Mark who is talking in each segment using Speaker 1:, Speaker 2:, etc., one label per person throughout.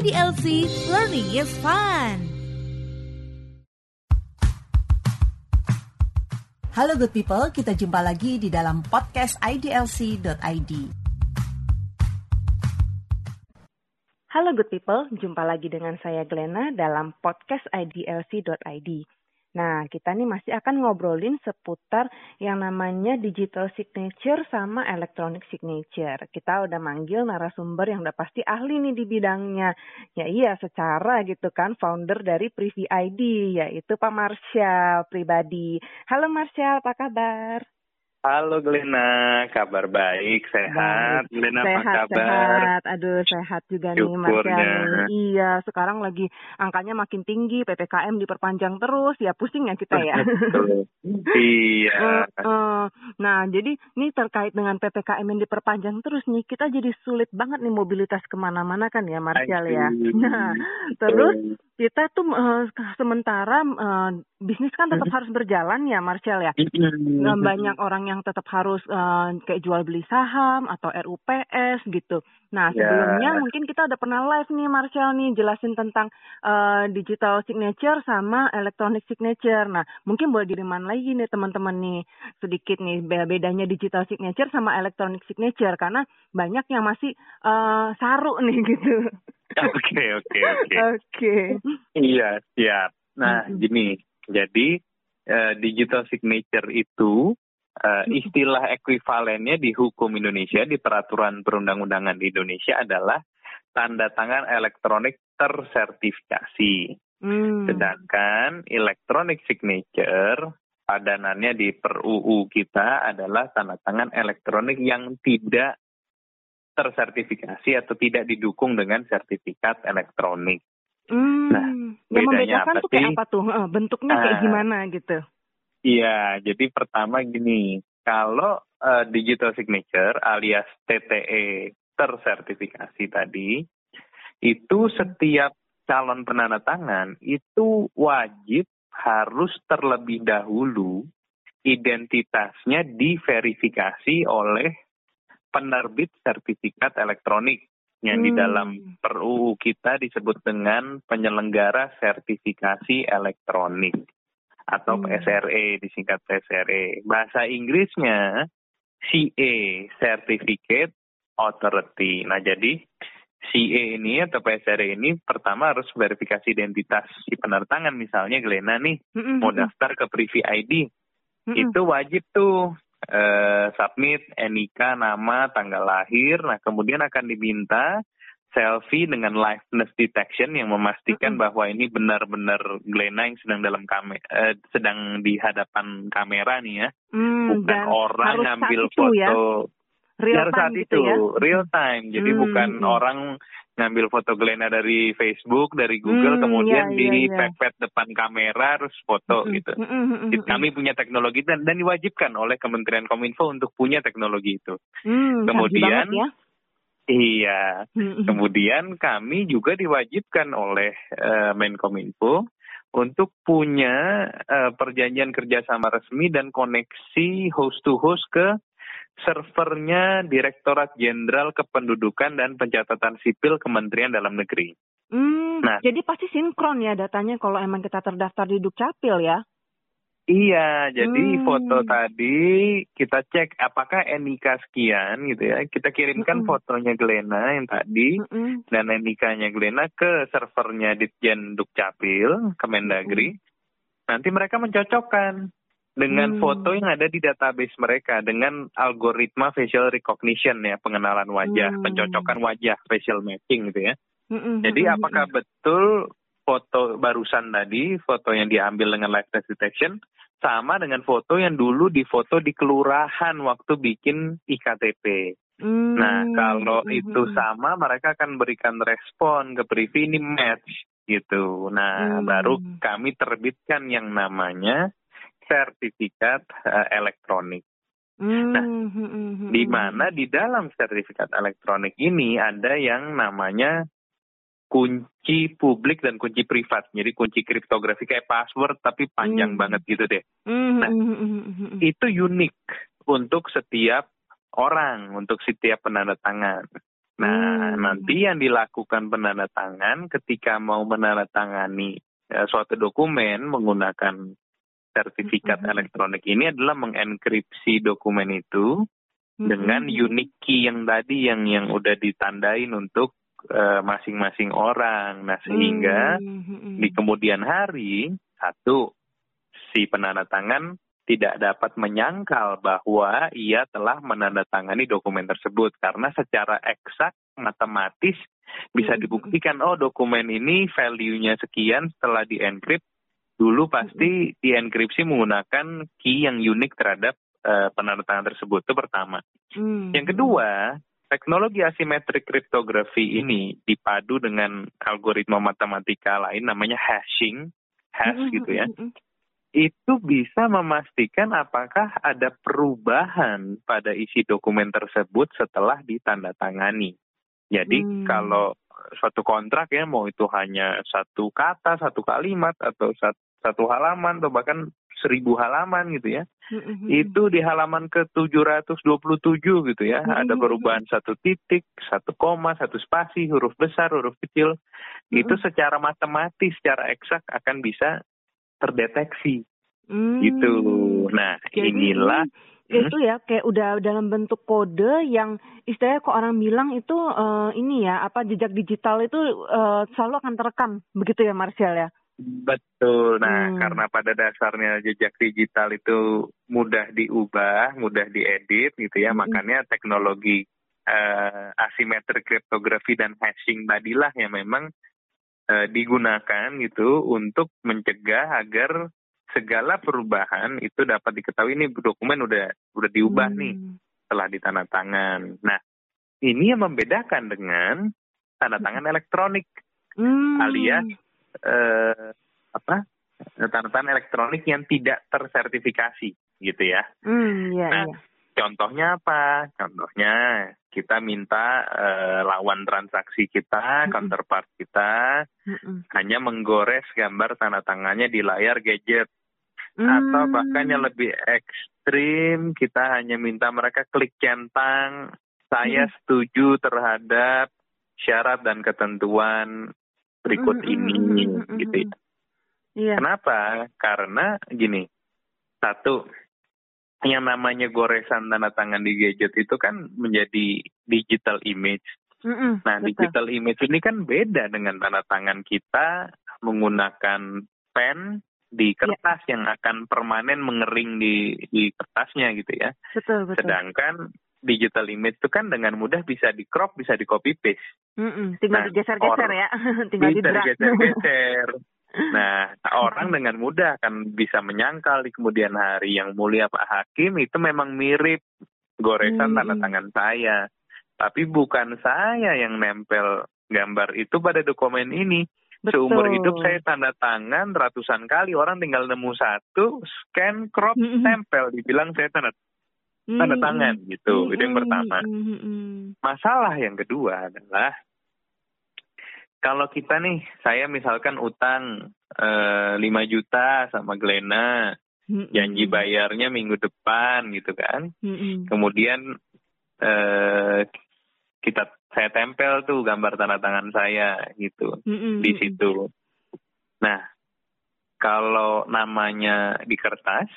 Speaker 1: IDLC Learning is Fun.
Speaker 2: Halo good people, kita jumpa lagi di dalam podcast IDLC.id.
Speaker 3: Halo good people, jumpa lagi dengan saya Glenna dalam podcast IDLC.id. Nah, kita nih masih akan ngobrolin seputar yang namanya digital signature sama electronic signature. Kita udah manggil narasumber yang udah pasti ahli nih di bidangnya. Ya iya, secara gitu kan founder dari Privy ID, yaitu Pak Marshall pribadi. Halo Marshall, apa kabar?
Speaker 4: Halo Glena, kabar baik, sehat.
Speaker 3: Baik.
Speaker 4: Glena
Speaker 3: sehat,
Speaker 4: apa kabar?
Speaker 3: Sehat, aduh sehat juga nih Mas. Iya, sekarang lagi angkanya makin tinggi, PPKM diperpanjang terus, ya pusing ya kita ya.
Speaker 4: Iya.
Speaker 3: Nah, jadi ini terkait dengan PPKM yang diperpanjang terus nih, kita jadi sulit banget nih mobilitas ke mana-mana kan ya, Marshall ya. Nah, terus kita tuh eh, sementara eh, bisnis kan tetap harus berjalan ya, Marshall ya.
Speaker 4: Mm-mm.
Speaker 3: Nggak banyak orang yang tetap harus eh, kayak jual beli saham atau RUPS gitu. Nah
Speaker 4: Ya.
Speaker 3: sebelumnya mungkin kita udah pernah live nih Marshall nih jelasin tentang eh, digital signature sama electronic signature. Nah mungkin boleh diriman lagi nih teman-teman nih sedikit nih be- bedanya digital signature sama electronic signature karena banyak yang masih eh, saru nih gitu.
Speaker 4: Oke, oke, oke.
Speaker 3: Oke.
Speaker 4: Iya, siap. Nah,
Speaker 3: Mm-mm.
Speaker 4: gini. Jadi, eh, digital signature itu eh,
Speaker 3: Mm-mm.
Speaker 4: istilah ekuivalennya di hukum Indonesia, di peraturan perundang-undangan di Indonesia adalah tanda tangan elektronik tersertifikasi.
Speaker 3: Hmm.
Speaker 4: Sedangkan electronic signature padanannya di per UU kita adalah tanda tangan elektronik yang tidak tersertifikasi atau tidak didukung dengan sertifikat elektronik.
Speaker 3: Hmm.
Speaker 4: Nah,
Speaker 3: yang
Speaker 4: bedanya
Speaker 3: membedakan
Speaker 4: apa
Speaker 3: tuh kayak
Speaker 4: sih?
Speaker 3: apa tuh? Bentuknya kayak
Speaker 4: Ah.
Speaker 3: gimana gitu?
Speaker 4: Iya, jadi pertama gini, kalau eh, digital signature alias TTE tersertifikasi tadi, itu setiap calon penanda tangan itu wajib harus terlebih dahulu identitasnya diverifikasi oleh penerbit sertifikat elektronik yang di
Speaker 3: Hmm.
Speaker 4: dalam per UU kita disebut dengan penyelenggara sertifikasi elektronik atau
Speaker 3: Hmm.
Speaker 4: PSRE disingkat PSRE. Bahasa Inggrisnya CA Certificate Authority. Nah, jadi CA ini atau PSRE ini pertama harus verifikasi identitas si penertangan misalnya Glena nih
Speaker 3: Mm-mm,
Speaker 4: mau daftar ke Privy ID
Speaker 3: mm-mm.
Speaker 4: itu wajib tuh eh, submit NIK nama tanggal lahir nah kemudian akan diminta selfie dengan liveness detection yang memastikan
Speaker 3: Mm-mm.
Speaker 4: bahwa ini benar-benar Glena yang sedang dalam kame eh, sedang di hadapan kamera nih ya
Speaker 3: Hmm,
Speaker 4: bukan orang ngambil
Speaker 3: ya,
Speaker 4: foto
Speaker 3: real
Speaker 4: Ya, harus
Speaker 3: time
Speaker 4: saat
Speaker 3: gitu
Speaker 4: itu
Speaker 3: ya.
Speaker 4: real time jadi
Speaker 3: Hmm,
Speaker 4: bukan orang ngambil foto Glena dari Facebook dari Google
Speaker 3: Hmm,
Speaker 4: kemudian
Speaker 3: iya, iya.
Speaker 4: dipepet depan kamera terus foto
Speaker 3: Mm-mm,
Speaker 4: gitu Jadi Kami punya teknologi dan, dan diwajibkan oleh Kementerian Kominfo untuk punya teknologi itu.
Speaker 3: Canggih
Speaker 4: kemudian,
Speaker 3: banget ya.
Speaker 4: Iya. Kemudian kami juga diwajibkan oleh eh, Menkominfo untuk punya eh, perjanjian kerjasama resmi dan koneksi host to host ke servernya Direktorat Jenderal Kependudukan dan Pencatatan Sipil Kementerian Dalam Negeri.
Speaker 3: Hmm,
Speaker 4: Nah.
Speaker 3: jadi pasti sinkron ya datanya kalau emang kita terdaftar di Dukcapil ya.
Speaker 4: Iya, jadi
Speaker 3: Hmm.
Speaker 4: foto tadi kita cek apakah NIK sekian gitu ya. Kita kirimkan
Speaker 3: Mm-mm.
Speaker 4: fotonya Glena yang tadi
Speaker 3: Mm-mm.
Speaker 4: dan NIK-nya Glena ke servernya Ditjen Dukcapil Kemendagri. Nanti mereka mencocokkan dengan
Speaker 3: Hmm.
Speaker 4: foto yang ada di database mereka dengan algoritma facial recognition ya, pengenalan wajah,
Speaker 3: Hmm.
Speaker 4: pencocokan wajah, facial matching gitu ya.
Speaker 3: Mm-mm,
Speaker 4: Jadi apakah betul foto barusan tadi, foto yang diambil dengan liveness detection, sama dengan foto yang dulu difoto di kelurahan waktu bikin IKTP.
Speaker 3: Hmm,
Speaker 4: Nah, kalau
Speaker 3: mm-mm,
Speaker 4: itu sama, mereka akan berikan respon ke Privi ini match gitu. Nah,
Speaker 3: Hmm.
Speaker 4: baru kami terbitkan yang namanya sertifikat eh, elektronik.
Speaker 3: Hmm,
Speaker 4: Nah,
Speaker 3: mm-mm, mm-mm.
Speaker 4: Di mana di dalam sertifikat elektronik ini ada yang namanya kunci publik dan kunci privat. Jadi kunci kriptografi kayak password tapi panjang
Speaker 3: Hmm.
Speaker 4: banget gitu deh.
Speaker 3: Hmm,
Speaker 4: Nah,
Speaker 3: hmm, hmm, hmm, hmm.
Speaker 4: Itu unik untuk setiap orang, untuk setiap penanda tangan. Nah,
Speaker 3: Hmm.
Speaker 4: nanti yang dilakukan penandatangan ketika mau menandatangani eh, suatu dokumen menggunakan sertifikat
Speaker 3: Mhm.
Speaker 4: elektronik ini adalah mengenkripsi dokumen itu dengan
Speaker 3: Mhm.
Speaker 4: unique key yang tadi yang yang udah ditandain untuk eh, masing-masing orang. Nah, sehingga
Speaker 3: Mhm.
Speaker 4: di kemudian hari satu si penandatangan tidak dapat menyangkal bahwa ia telah menandatangani dokumen tersebut karena secara eksak matematis bisa
Speaker 3: Mm-mm.
Speaker 4: dibuktikan oh dokumen ini value-nya sekian setelah di-encrypt dulu pasti dienkripsi menggunakan key yang unik terhadap eh, penandatangan tersebut itu pertama.
Speaker 3: Hmm.
Speaker 4: Yang kedua, teknologi asimetrik kriptografi ini dipadu dengan algoritma matematika lain namanya hashing, hash
Speaker 3: Mhm,
Speaker 4: gitu ya.
Speaker 3: mhm,
Speaker 4: Itu bisa memastikan apakah ada perubahan pada isi dokumen tersebut setelah ditandatangani. Jadi
Speaker 3: Hmm.
Speaker 4: kalau suatu kontrak ya mau itu hanya satu kata, satu kalimat atau sat- satu halaman atau bahkan seribu halaman gitu ya
Speaker 3: mhm, mhm.
Speaker 4: itu di halaman ke 727 gitu ya
Speaker 3: Mhm.
Speaker 4: ada perubahan satu titik satu koma satu spasi huruf besar huruf kecil itu
Speaker 3: Mhm.
Speaker 4: secara matematis secara eksak akan bisa terdeteksi
Speaker 3: Hmm.
Speaker 4: gitu nah
Speaker 3: Jadi
Speaker 4: inilah
Speaker 3: ini itu ya kayak udah dalam bentuk kode yang istilahnya kok orang bilang itu eh, ini ya apa jejak digital itu eh, selalu akan terekam begitu ya Martial ya.
Speaker 4: Betul nah
Speaker 3: Hmm.
Speaker 4: karena pada dasarnya jejak digital itu mudah diubah mudah diedit gitu ya
Speaker 3: Mhm.
Speaker 4: makanya teknologi eh, asimetrik kriptografi dan hashing tadilah yang memang eh, digunakan gitu untuk mencegah agar segala perubahan itu dapat diketahui ini dokumen udah udah diubah
Speaker 3: Hmm.
Speaker 4: nih setelah ditandatangan. Nah, ini yang membedakan dengan tanda tangan elektronik
Speaker 3: Hmm.
Speaker 4: alias eh, apa? tanda tangan elektronik yang tidak tersertifikasi gitu ya.
Speaker 3: Hmm, iya,
Speaker 4: Nah,
Speaker 3: iya.
Speaker 4: Contohnya apa? Contohnya kita minta eh, lawan transaksi kita,
Speaker 3: Mm-mm.
Speaker 4: counterpart kita
Speaker 3: Mm-mm.
Speaker 4: hanya menggores gambar tanda tangannya di layar gadget atau
Speaker 3: Hmm.
Speaker 4: bahkan yang lebih ekstrim kita hanya minta mereka klik centang saya
Speaker 3: Mm-mm.
Speaker 4: setuju terhadap syarat dan ketentuan berikut ini gitu ya.
Speaker 3: Iya.
Speaker 4: Kenapa? Karena gini, satu, yang namanya goresan tanda tangan di gadget itu kan menjadi digital image.
Speaker 3: Mm-mm,
Speaker 4: Nah,
Speaker 3: betul.
Speaker 4: digital image ini kan beda dengan tanda tangan kita menggunakan pen di kertas yang akan permanen mengering di di kertasnya gitu ya.
Speaker 3: Betul, betul.
Speaker 4: Sedangkan digital image itu kan dengan mudah bisa di crop, bisa di copy paste.
Speaker 3: Mm-mm, Tinggal
Speaker 4: Nah,
Speaker 3: digeser-geser ya. Tinggal
Speaker 4: bisa digeser-geser. Nah, orang dengan mudah akan bisa menyangkal di kemudian hari yang mulia Pak Hakim itu memang mirip goresan
Speaker 3: Hmm,
Speaker 4: tanda tangan saya. Tapi bukan saya yang nempel gambar itu pada dokumen ini.
Speaker 3: Betul.
Speaker 4: Seumur hidup saya tanda tangan ratusan kali. Orang tinggal nemu satu, scan, crop,
Speaker 3: Mm-mm.
Speaker 4: tempel. Dibilang saya tanda, tanda
Speaker 3: Mm-mm.
Speaker 4: tangan gitu. Itu yang
Speaker 3: Mm-mm,
Speaker 4: pertama.
Speaker 3: mm-mm.
Speaker 4: Masalah yang kedua adalah kalau kita nih, saya misalkan utang eh, 5 juta sama Glena,
Speaker 3: Mm-mm.
Speaker 4: janji bayarnya minggu depan gitu kan.
Speaker 3: Mm-mm.
Speaker 4: Kemudian eh, kita saya tempel tuh gambar tanda tangan saya gitu
Speaker 3: Mm-mm.
Speaker 4: di situ. Nah, kalau namanya di kertas,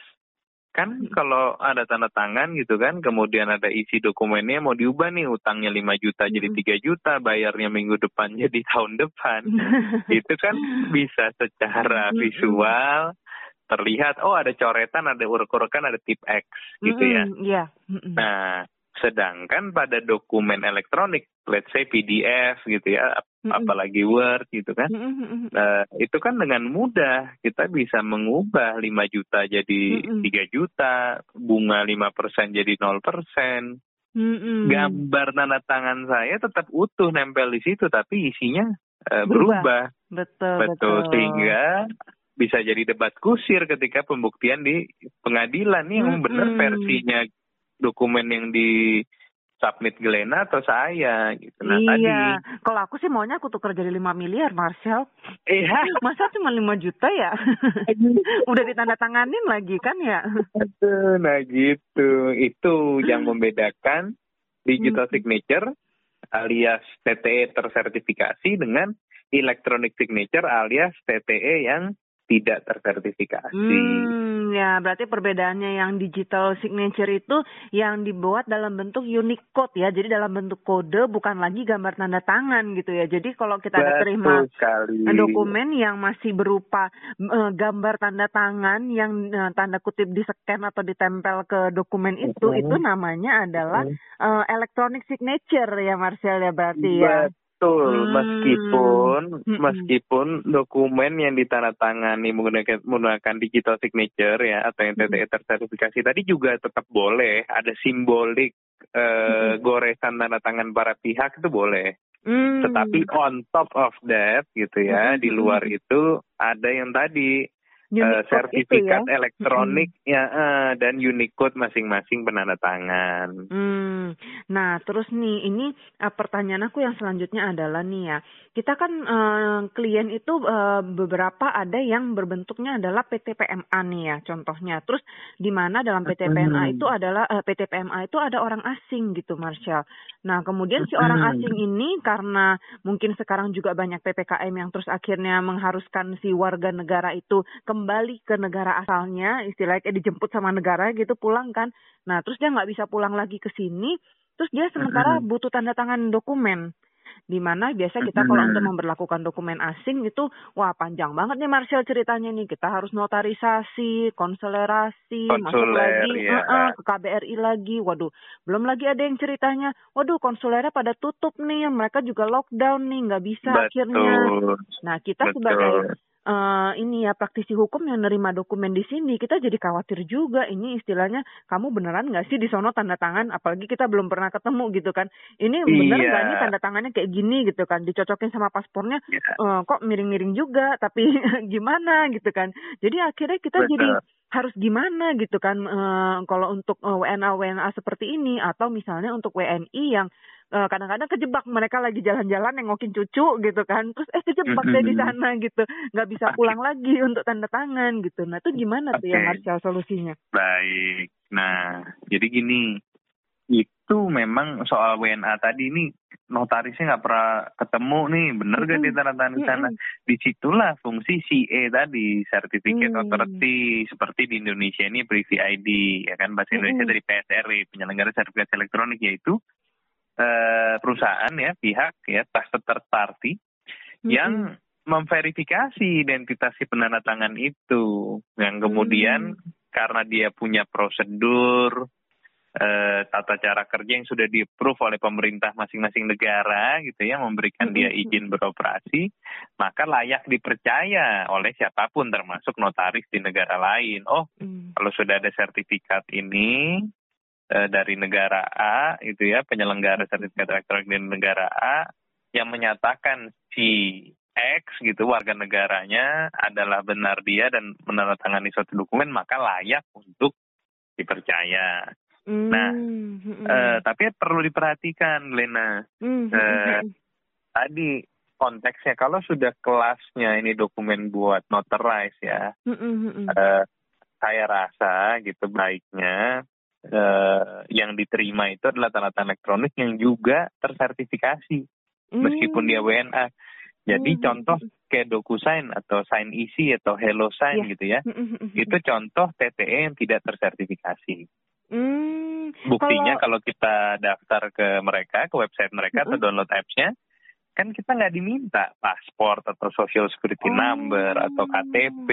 Speaker 4: kan
Speaker 3: Mm.
Speaker 4: kalau ada tanda tangan gitu kan, kemudian ada isi dokumennya mau diubah nih utangnya 5 juta jadi
Speaker 3: Mm.
Speaker 4: 3 juta, bayarnya minggu depan jadi tahun depan. Itu kan bisa secara visual terlihat, oh ada coretan, ada urek-urekan, ada tip X gitu ya.
Speaker 3: Iya.
Speaker 4: Nah, sedangkan pada dokumen elektronik, let's say PDF gitu ya,
Speaker 3: Mm-mm.
Speaker 4: apalagi Word gitu kan,
Speaker 3: Mm-mm.
Speaker 4: Nah, itu kan dengan mudah kita bisa mengubah 5 juta jadi
Speaker 3: Mm-mm.
Speaker 4: 3 juta, bunga 5% jadi 0%.
Speaker 3: Mm-mm.
Speaker 4: Gambar tanda tangan saya tetap utuh nempel di situ tapi isinya eh,
Speaker 3: Berubah.
Speaker 4: berubah.
Speaker 3: Betul,
Speaker 4: Betul, sehingga bisa jadi debat kusir ketika pembuktian di pengadilan nih yang benar
Speaker 3: Mm-mm.
Speaker 4: versinya dokumen yang di submit Gelena atau saya gitu. Nah,
Speaker 3: iya, kalau aku sih maunya aku tuker jadi 5 miliar,
Speaker 4: tadi eh
Speaker 3: Masa cuma 5 juta ya? Udah ditandatanganin lagi kan ya?
Speaker 4: Nah gitu. Itu yang membedakan digital
Speaker 3: Hmm.
Speaker 4: signature alias TTE tersertifikasi dengan electronic signature alias TTE yang tidak tersertifikasi.
Speaker 3: Hmm, ya berarti perbedaannya yang digital signature itu yang dibuat dalam bentuk Unicode ya. Jadi dalam bentuk kode bukan lagi gambar tanda tangan gitu ya. Jadi kalau kita ada terima
Speaker 4: sekali.
Speaker 3: dokumen yang masih berupa uh, gambar tanda tangan yang uh, tanda kutip di scan atau ditempel ke dokumen itu, itu namanya adalah uh, electronic signature ya Marcel ya berarti ya.
Speaker 4: Betul,
Speaker 3: Hmm.
Speaker 4: meskipun
Speaker 3: Mm-mm.
Speaker 4: meskipun dokumen yang ditandatangani menggunakan menggunakan digital signature ya atau yang TTE tersertifikasi tadi juga tetap boleh ada simbolik eh, goresan tanda tangan para pihak itu boleh.
Speaker 3: Hmm.
Speaker 4: Tetapi on top of that gitu ya,
Speaker 3: Mm-mm.
Speaker 4: di luar itu ada yang tadi eh,
Speaker 3: Unicode
Speaker 4: sertifikat
Speaker 3: itu ya.
Speaker 4: elektronik ya eh, dan Unicode masing-masing penanda tangan.
Speaker 3: Hmm. Nah, terus nih ini eh, pertanyaan aku yang selanjutnya adalah nih ya. Kita kan eh, klien itu eh, beberapa ada yang berbentuknya adalah PT PMA nih ya contohnya. Terus di mana dalam PT PMA
Speaker 4: Hmm.
Speaker 3: itu adalah eh, PT PMA itu ada orang asing gitu, Marshall. Nah, kemudian si orang
Speaker 4: Hmm.
Speaker 3: asing ini karena mungkin sekarang juga banyak PPKM yang terus akhirnya mengharuskan si warga negara itu kembali ke negara asalnya, istilahnya kayak dijemput sama negara gitu pulang kan. Nah, terus dia nggak bisa pulang lagi ke sini, terus dia sementara butuh tanda tangan dokumen. Di mana biasa kita kalau untuk memperlakukan dokumen asing itu, wah panjang banget nih Marcel ceritanya nih. Kita harus notarisasi, konselerasi, masuk lagi
Speaker 4: ya.
Speaker 3: eh, eh, ke KBRI lagi. Waduh, belum lagi ada yang ceritanya, waduh konsulernya pada tutup nih, mereka juga lockdown nih, nggak bisa akhirnya.
Speaker 4: Betul.
Speaker 3: Nah, kita
Speaker 4: Betul.
Speaker 3: sebagai eh, ini ya praktisi hukum yang nerima dokumen di sini, kita jadi khawatir juga. Ini istilahnya kamu beneran nggak sih di sono tanda tangan? Apalagi kita belum pernah ketemu gitu kan. Ini bener
Speaker 4: Iya.
Speaker 3: nggak nih tanda tangannya kayak gini gitu kan? Dicocokin sama paspornya,
Speaker 4: Ya.
Speaker 3: eh, kok miring-miring juga, tapi gimana gitu kan? Jadi akhirnya kita
Speaker 4: Betul.
Speaker 3: jadi harus gimana gitu kan eh, kalau untuk eh, WNA WNA seperti ini atau misalnya untuk WNI yang kadang-kadang kejebak mereka lagi jalan-jalan nengokin cucu gitu kan terus eh kejebak deh di sana gitu nggak bisa pulang lagi untuk tanda tangan gitu nah itu gimana tuh ya
Speaker 4: Oke.
Speaker 3: Marshall solusinya
Speaker 4: Baik. Nah, jadi gini, itu memang soal WNA tadi ini notarisnya nggak pernah ketemu nih, bener gak
Speaker 3: Mm-mm.
Speaker 4: dia tanda tangan di sana?
Speaker 3: Mm-mm.
Speaker 4: Di situlah fungsi CA tadi, Certificate
Speaker 3: Hmm.
Speaker 4: Authority, seperti di Indonesia ini Privy ID, ya kan bahasa Indonesia dari PSRI, penyelenggara sertifikat elektronik yaitu eh, perusahaan ya, pihak ya, third party yang memverifikasi identitas si penanda tangan itu, yang kemudian karena dia punya prosedur eh, tata cara kerja yang sudah di-approve oleh pemerintah masing-masing negara gitu ya memberikan dia izin beroperasi maka layak dipercaya oleh siapa pun termasuk notaris di negara lain. Oh
Speaker 3: Mm.
Speaker 4: kalau sudah ada sertifikat ini eh, dari negara A itu ya penyelenggara sertifikat elektronik di negara A yang menyatakan si X gitu warga negaranya adalah benar dia dan menandatangani suatu dokumen maka layak untuk dipercaya. Nah,
Speaker 3: Mm.
Speaker 4: Eh, tapi perlu diperhatikan Lena
Speaker 3: Mm.
Speaker 4: eh, tadi konteksnya kalau sudah kelasnya ini dokumen buat notarize ya
Speaker 3: Mm. Mm.
Speaker 4: eh, saya rasa gitu baiknya eh, yang diterima itu adalah tanda tangan elektronik yang juga tersertifikasi meskipun dia WNA. Jadi
Speaker 3: Mm.
Speaker 4: contoh kayak DocuSign atau Sign Easy atau Hello Sign
Speaker 3: Iya.
Speaker 4: gitu ya.
Speaker 3: Mm. Mm.
Speaker 4: Itu contoh TTE yang tidak tersertifikasi.
Speaker 3: Mm.
Speaker 4: Buktinya
Speaker 3: Kalau-
Speaker 4: kalau kita daftar ke mereka, ke website mereka atau
Speaker 3: Mm-mm.
Speaker 4: download apps-nya, kan kita nggak diminta paspor atau social security
Speaker 3: Oh.
Speaker 4: number atau KTP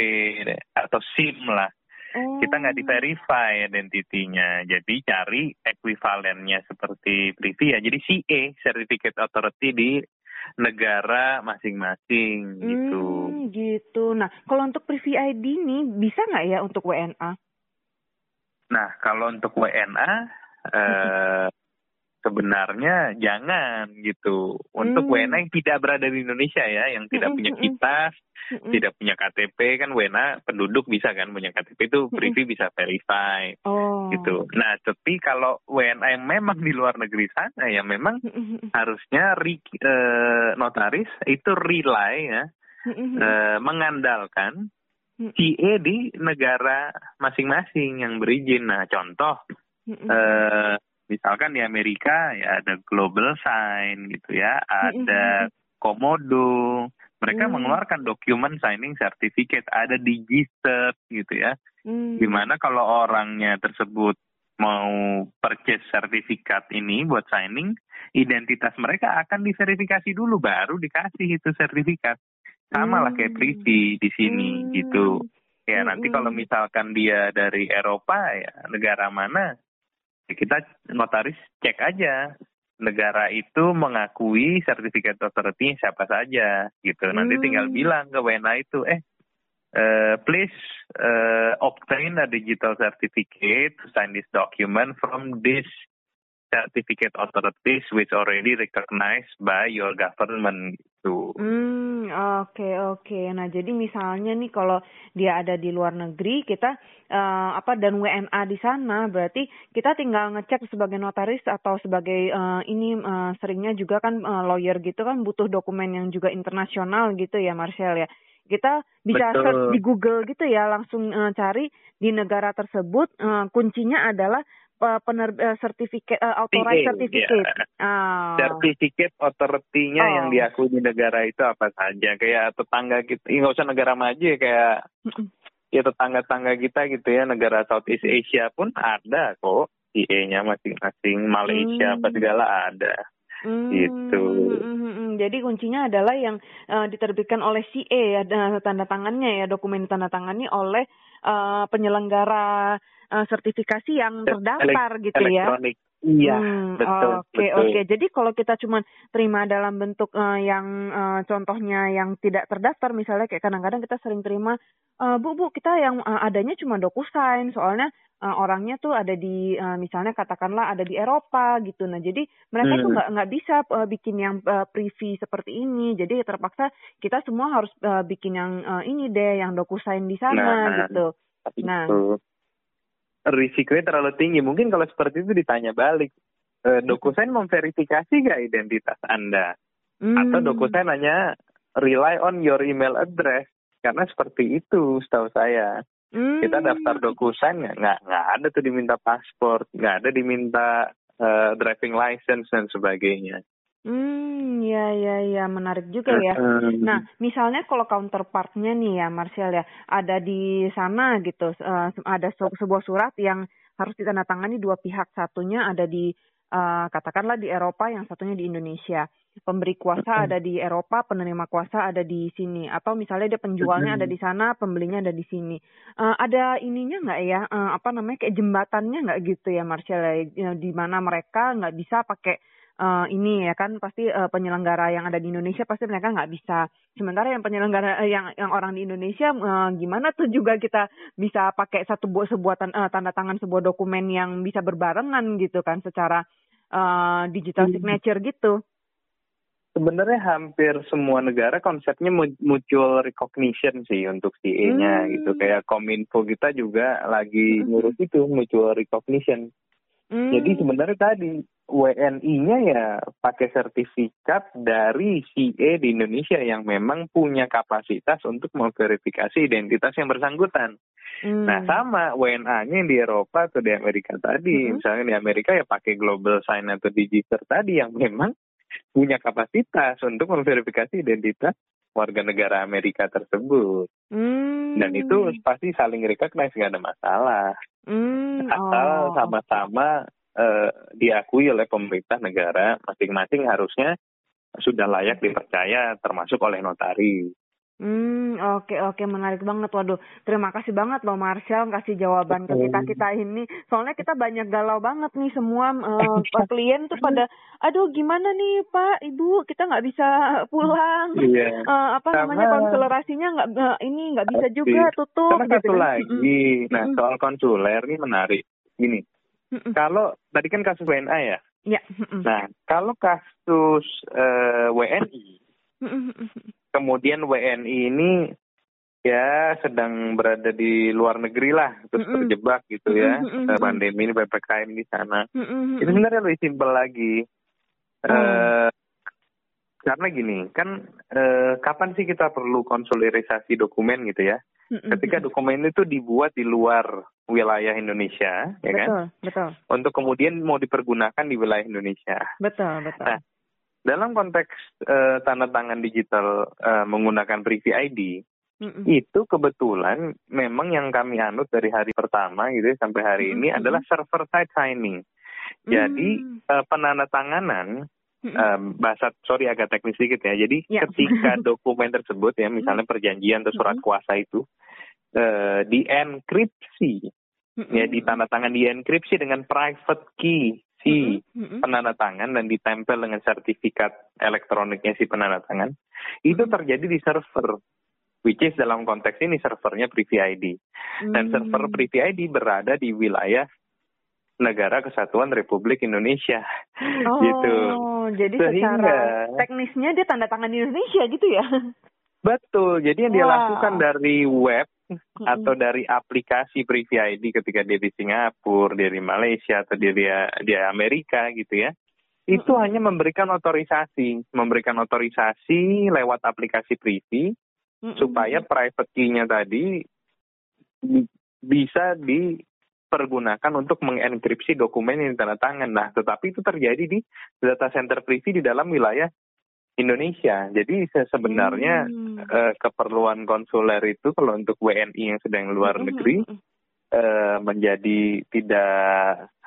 Speaker 4: atau SIM lah. Kita nggak di
Speaker 3: Oh.
Speaker 4: verify identitinya. Jadi cari ekuivalennya seperti Privy ya. Jadi CA, Certificate Authority di negara masing-masing gitu.
Speaker 3: Hmm, gitu. Nah, kalau untuk Privy ID nih bisa nggak ya untuk WNA?
Speaker 4: Nah, kalau untuk WNA eh, sebenarnya jangan gitu. Untuk
Speaker 3: Hmm.
Speaker 4: WNA yang tidak berada di Indonesia ya, yang tidak
Speaker 3: Mm-mm,
Speaker 4: punya
Speaker 3: mm-mm.
Speaker 4: kitas,
Speaker 3: Mm-mm.
Speaker 4: tidak punya KTP kan WNA penduduk bisa kan punya KTP itu Privy bisa verify
Speaker 3: Oh.
Speaker 4: gitu. Nah, tapi kalau WNA yang memang di luar negeri sana ya memang harusnya re- eh, notaris itu rely ya eh, mengandalkan
Speaker 3: Mm.
Speaker 4: CE di negara masing-masing yang berizin. Nah, contoh eh, misalkan di Amerika ya ada Global Sign gitu ya, ada Komodo. Mereka
Speaker 3: Hmm.
Speaker 4: mengeluarkan dokumen signing certificate, ada Digicert gitu ya.
Speaker 3: Hmm.
Speaker 4: Di mana kalau orangnya tersebut mau purchase sertifikat ini buat signing, identitas mereka akan diverifikasi dulu baru dikasih itu sertifikat. Sama lah kayak
Speaker 3: Hmm.
Speaker 4: privy di sini
Speaker 3: Hmm.
Speaker 4: gitu. Ya nanti kalau misalkan dia dari Eropa ya negara mana, kita notaris cek aja negara itu mengakui sertifikat authority siapa saja gitu. Nanti
Speaker 3: Hmm.
Speaker 4: tinggal bilang ke WNA itu, eh uh, please uh, obtain a digital certificate to sign this document from this certificate authorities which already recognized by your government gitu.
Speaker 3: Hmm, oke oke. Nah, jadi misalnya nih kalau dia ada di luar negeri, kita eh, apa dan WNA di sana, berarti kita tinggal ngecek sebagai notaris atau sebagai eh, ini eh, seringnya juga kan eh, lawyer gitu kan butuh dokumen yang juga internasional gitu ya, Marcel ya. Kita bisa
Speaker 4: Betul.
Speaker 3: search di Google gitu ya, langsung eh, cari di negara tersebut. eh, kuncinya adalah eh, pener eh, sertifikat eh, authorized
Speaker 4: CA,
Speaker 3: certificate.
Speaker 4: ya.
Speaker 3: Ah.
Speaker 4: Certificate authority-nya
Speaker 3: Oh.
Speaker 4: yang diakui di negara itu apa saja. Kayak tetangga kita, ya nggak usah negara maju ya, kayak ya tetangga-tangga kita gitu ya, negara Southeast Asia pun ada kok. CA-nya masing-masing, Malaysia
Speaker 3: Hmm.
Speaker 4: apa segala ada.
Speaker 3: Hmm,
Speaker 4: Gitu.
Speaker 3: hmm, hmm. Jadi kuncinya adalah yang eh, diterbitkan oleh CA ya da- tanda tangannya ya dokumen tanda tangani oleh eh, penyelenggara eh, sertifikasi yang terdaftar gitu ya.
Speaker 4: Elektronik. Iya,
Speaker 3: Hmm,
Speaker 4: betul,
Speaker 3: Oke
Speaker 4: betul.
Speaker 3: oke. Jadi kalau kita cuma terima dalam bentuk eh, yang eh, contohnya yang tidak terdaftar, misalnya kayak kadang-kadang kita sering terima, "Eh, bu bu kita yang eh, adanya cuma DocuSign, soalnya eh, orangnya tuh ada di eh, misalnya katakanlah ada di Eropa gitu. Nah jadi mereka tuh
Speaker 4: Hmm.
Speaker 3: nggak nggak bisa eh, bikin yang eh, privy seperti ini. Jadi terpaksa kita semua harus eh, bikin yang eh, ini deh, yang DocuSign di sana
Speaker 4: Nah,
Speaker 3: gitu. Nah.
Speaker 4: itu risikonya terlalu tinggi. Mungkin kalau seperti itu ditanya balik, e, DocuSign memverifikasi nggak identitas Anda? Atau
Speaker 3: Hmm.
Speaker 4: DocuSign hanya rely on your email address? Karena seperti itu setahu saya.
Speaker 3: Hmm.
Speaker 4: Kita daftar DocuSign nggak nggak ada tuh diminta paspor, nggak ada diminta eh, driving license dan sebagainya.
Speaker 3: Hmm, ya ya ya. Menarik juga ya. Nah, misalnya kalau counterpartnya nih ya, Marcel ya, ada di sana gitu, eh, ada se- sebuah surat yang harus ditandatangani dua pihak, satunya ada di eh, katakanlah di Eropa, yang satunya di Indonesia. Pemberi kuasa ada di Eropa, penerima kuasa ada di sini, atau misalnya dia penjualnya ada di sana, pembelinya ada di sini. Eh, ada ininya nggak ya, apa namanya kayak jembatannya nggak gitu ya, Marcel ya, di mana mereka nggak bisa pakai eh, ini ya kan pasti eh, penyelenggara yang ada di Indonesia pasti mereka nggak bisa. Sementara yang penyelenggara eh, yang yang orang di Indonesia eh, gimana tuh juga kita bisa pakai satu buah sebuah tan- eh, tanda tangan sebuah dokumen yang bisa berbarengan gitu kan secara eh, digital
Speaker 4: Hmm.
Speaker 3: signature gitu.
Speaker 4: Sebenarnya hampir semua negara konsepnya mu- mutual recognition sih untuk CA-nya
Speaker 3: Hmm.
Speaker 4: gitu. Kayak Kominfo kita juga lagi ngurus itu mutual recognition.
Speaker 3: Hmm.
Speaker 4: Jadi sebenarnya tadi WNI-nya ya pakai sertifikat dari CA di Indonesia yang memang punya kapasitas untuk memverifikasi identitas yang bersangkutan.
Speaker 3: Hmm.
Speaker 4: Nah sama WNA-nya yang di Eropa atau di Amerika tadi,
Speaker 3: Mhm.
Speaker 4: misalnya di Amerika ya pakai Global Sign atau Digiter tadi yang memang punya kapasitas untuk memverifikasi identitas warga negara Amerika tersebut.
Speaker 3: Hmm.
Speaker 4: Dan itu pasti saling recognize nggak ada masalah.
Speaker 3: Hmm.
Speaker 4: Asal
Speaker 3: oh.
Speaker 4: sama-sama eh, diakui oleh pemerintah negara masing-masing harusnya sudah layak dipercaya termasuk oleh notaris.
Speaker 3: Hmm, oke oke menarik banget. Waduh, terima kasih banget loh Marshall kasih jawaban ke kita kita ini. Soalnya kita banyak galau banget nih semua eh, klien tuh pada, aduh gimana nih Pak, Ibu, kita nggak bisa pulang.
Speaker 4: Iya.
Speaker 3: Eh, apa namanya
Speaker 4: Sama.
Speaker 3: konselerasinya nggak eh, ini nggak bisa
Speaker 4: Pasti.
Speaker 3: juga tutup.
Speaker 4: Sama satu
Speaker 3: gitu kan.
Speaker 4: lagi, nah soal konsuler ini menarik. Gini,
Speaker 3: Mm-mm.
Speaker 4: kalau tadi kan kasus WNA ya.
Speaker 3: Ya. mm-mm.
Speaker 4: Nah, kalau kasus eh, WNI,
Speaker 3: Mm-mm.
Speaker 4: Kemudian WNI ini ya sedang berada di luar negeri lah, terus
Speaker 3: Mm-mm.
Speaker 4: terjebak gitu ya, eh,
Speaker 3: mm-mm.
Speaker 4: pandemi ini ppkm di sana.
Speaker 3: Mm-mm.
Speaker 4: Itu sebenarnya lebih simpel lagi.
Speaker 3: Hmm.
Speaker 4: Eh, karena gini, kan eh, kapan sih kita perlu konsolidasi dokumen gitu ya?
Speaker 3: Mm-mm.
Speaker 4: Ketika dokumen itu dibuat di luar wilayah Indonesia, ya kan?
Speaker 3: betul, betul,
Speaker 4: Untuk kemudian mau dipergunakan di wilayah Indonesia.
Speaker 3: betul, betul.
Speaker 4: Nah, Dalam konteks eh, tanda tangan digital eh, menggunakan Privy ID,
Speaker 3: Mm-mm.
Speaker 4: itu kebetulan memang yang kami anut dari hari pertama gitu ya, sampai hari ini
Speaker 3: Mm-mm.
Speaker 4: adalah server side signing. Jadi
Speaker 3: Mm.
Speaker 4: eh, penandatanganan bahasa sorry agak teknis sedikit ya. Jadi
Speaker 3: Ya.
Speaker 4: ketika dokumen tersebut ya misalnya perjanjian atau surat kuasa itu eh, dienkripsi
Speaker 3: Mm-mm.
Speaker 4: ya ditandatangan dienkripsi dengan private key si
Speaker 3: Mm-mm.
Speaker 4: penanda tangan dan ditempel dengan sertifikat elektroniknya si penanda tangan itu
Speaker 3: Mm-mm.
Speaker 4: terjadi di server which is dalam konteks ini servernya Privy ID dan server Privy ID berada di wilayah negara kesatuan Republik Indonesia
Speaker 3: Oh,
Speaker 4: gitu
Speaker 3: jadi
Speaker 4: Sehingga-
Speaker 3: secara teknisnya dia tanda tangan di Indonesia gitu ya?
Speaker 4: betul jadi yang dia lakukan dari web atau dari aplikasi Privy ID ketika dia di Singapura, dia di Malaysia atau dia dia, dia Amerika gitu ya. Itu
Speaker 3: Mm-mm.
Speaker 4: hanya memberikan otorisasi, memberikan otorisasi lewat aplikasi Privy
Speaker 3: Mm-mm.
Speaker 4: supaya private key-nya tadi bi- bisa dipergunakan untuk mengenkripsi dokumen yang ditandatangan. Nah, tetapi itu terjadi di data center Privy di dalam wilayah Indonesia. Jadi se- sebenarnya
Speaker 3: Hmm.
Speaker 4: eh, keperluan konsuler itu kalau untuk WNI yang sedang luar
Speaker 3: Mm-mm.
Speaker 4: negeri eh, menjadi tidak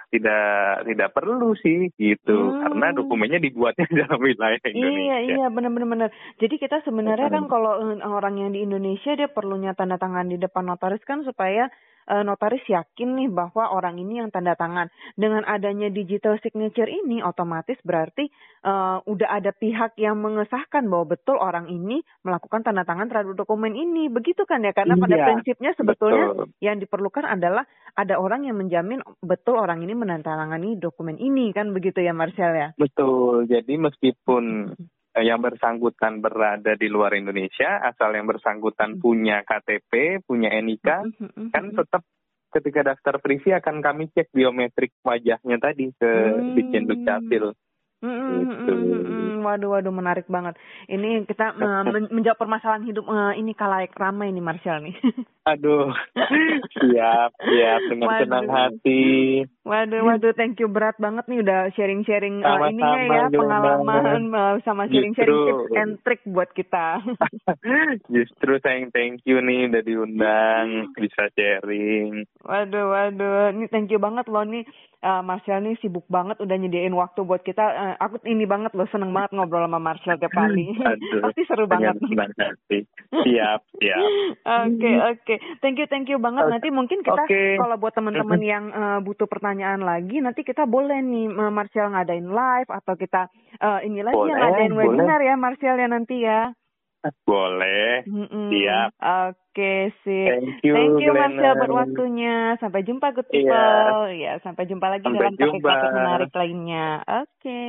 Speaker 4: tidak tidak perlu sih gitu
Speaker 3: Hmm.
Speaker 4: karena dokumennya dibuatnya di dalam wilayah Indonesia.
Speaker 3: Iya iya benar-benar benar. Jadi kita sebenarnya kan kalau orang yang di Indonesia dia perlunya tanda tangan di depan notaris kan supaya notaris yakin nih bahwa orang ini yang tanda tangan. Dengan adanya digital signature ini otomatis berarti eh, udah ada pihak yang mengesahkan bahwa betul orang ini melakukan tanda tangan terhadap dokumen ini. Begitu kan ya? Karena pada
Speaker 4: Iya,
Speaker 3: prinsipnya sebetulnya
Speaker 4: Betul.
Speaker 3: yang diperlukan adalah ada orang yang menjamin betul orang ini menandatangani dokumen ini kan begitu ya Marcel ya?
Speaker 4: Betul. Jadi meskipun eh, yang bersangkutan berada di luar Indonesia, asal yang bersangkutan
Speaker 3: Hmm.
Speaker 4: punya KTP, punya NIK, kan tetap ketika daftar privy akan kami cek biometrik wajahnya tadi ke
Speaker 3: Hmm.
Speaker 4: Ditjen Dukcapil.
Speaker 3: Mm, mm,
Speaker 4: Gitu.
Speaker 3: mm, mm, mm. Waduh, waduh, menarik banget. Ini kita eh, men- menjawab permasalahan hidup eh, ini kalayak ramai nih Marshall nih.
Speaker 4: Aduh, siap, siap dengan
Speaker 3: Waduh.
Speaker 4: senang hati.
Speaker 3: waduh, waduh, thank you berat banget nih udah sharing-sharing
Speaker 4: Sama-sama,
Speaker 3: ininya ya pengalaman eh, sama sharing-sharing tips and trick buat kita.
Speaker 4: Justru sayang thank you nih udah diundang, bisa sharing.
Speaker 3: Waduh, waduh, ini thank you banget loh nih. eh, Marshall nih sibuk banget udah nyediain waktu buat kita. Aku ini banget loh seneng banget ngobrol sama Marshall tiap hari.
Speaker 4: Aduh,
Speaker 3: Pasti seru banget.
Speaker 4: senang hati. Siap, siap.
Speaker 3: Oke oke, thank you thank you banget. Nanti mungkin kita
Speaker 4: Oke.
Speaker 3: kalau buat teman-teman yang eh, butuh pertanyaan lagi, nanti kita boleh nih eh, Marcel ngadain live atau kita eh, ini lagi yang ngadain
Speaker 4: boleh.
Speaker 3: webinar ya Marcel ya nanti ya.
Speaker 4: Boleh.
Speaker 3: Mm-mm.
Speaker 4: Siap.
Speaker 3: Oke sip.
Speaker 4: Thank you,
Speaker 3: Thank you
Speaker 4: Glenna.
Speaker 3: Marcel buat waktunya. Sampai jumpa good
Speaker 4: Iya.
Speaker 3: people. Ya sampai jumpa lagi
Speaker 4: Sampai
Speaker 3: dalam topik-topik menarik lainnya. Oke.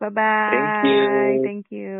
Speaker 3: Bye bye.
Speaker 4: Thank you.
Speaker 3: Thank you.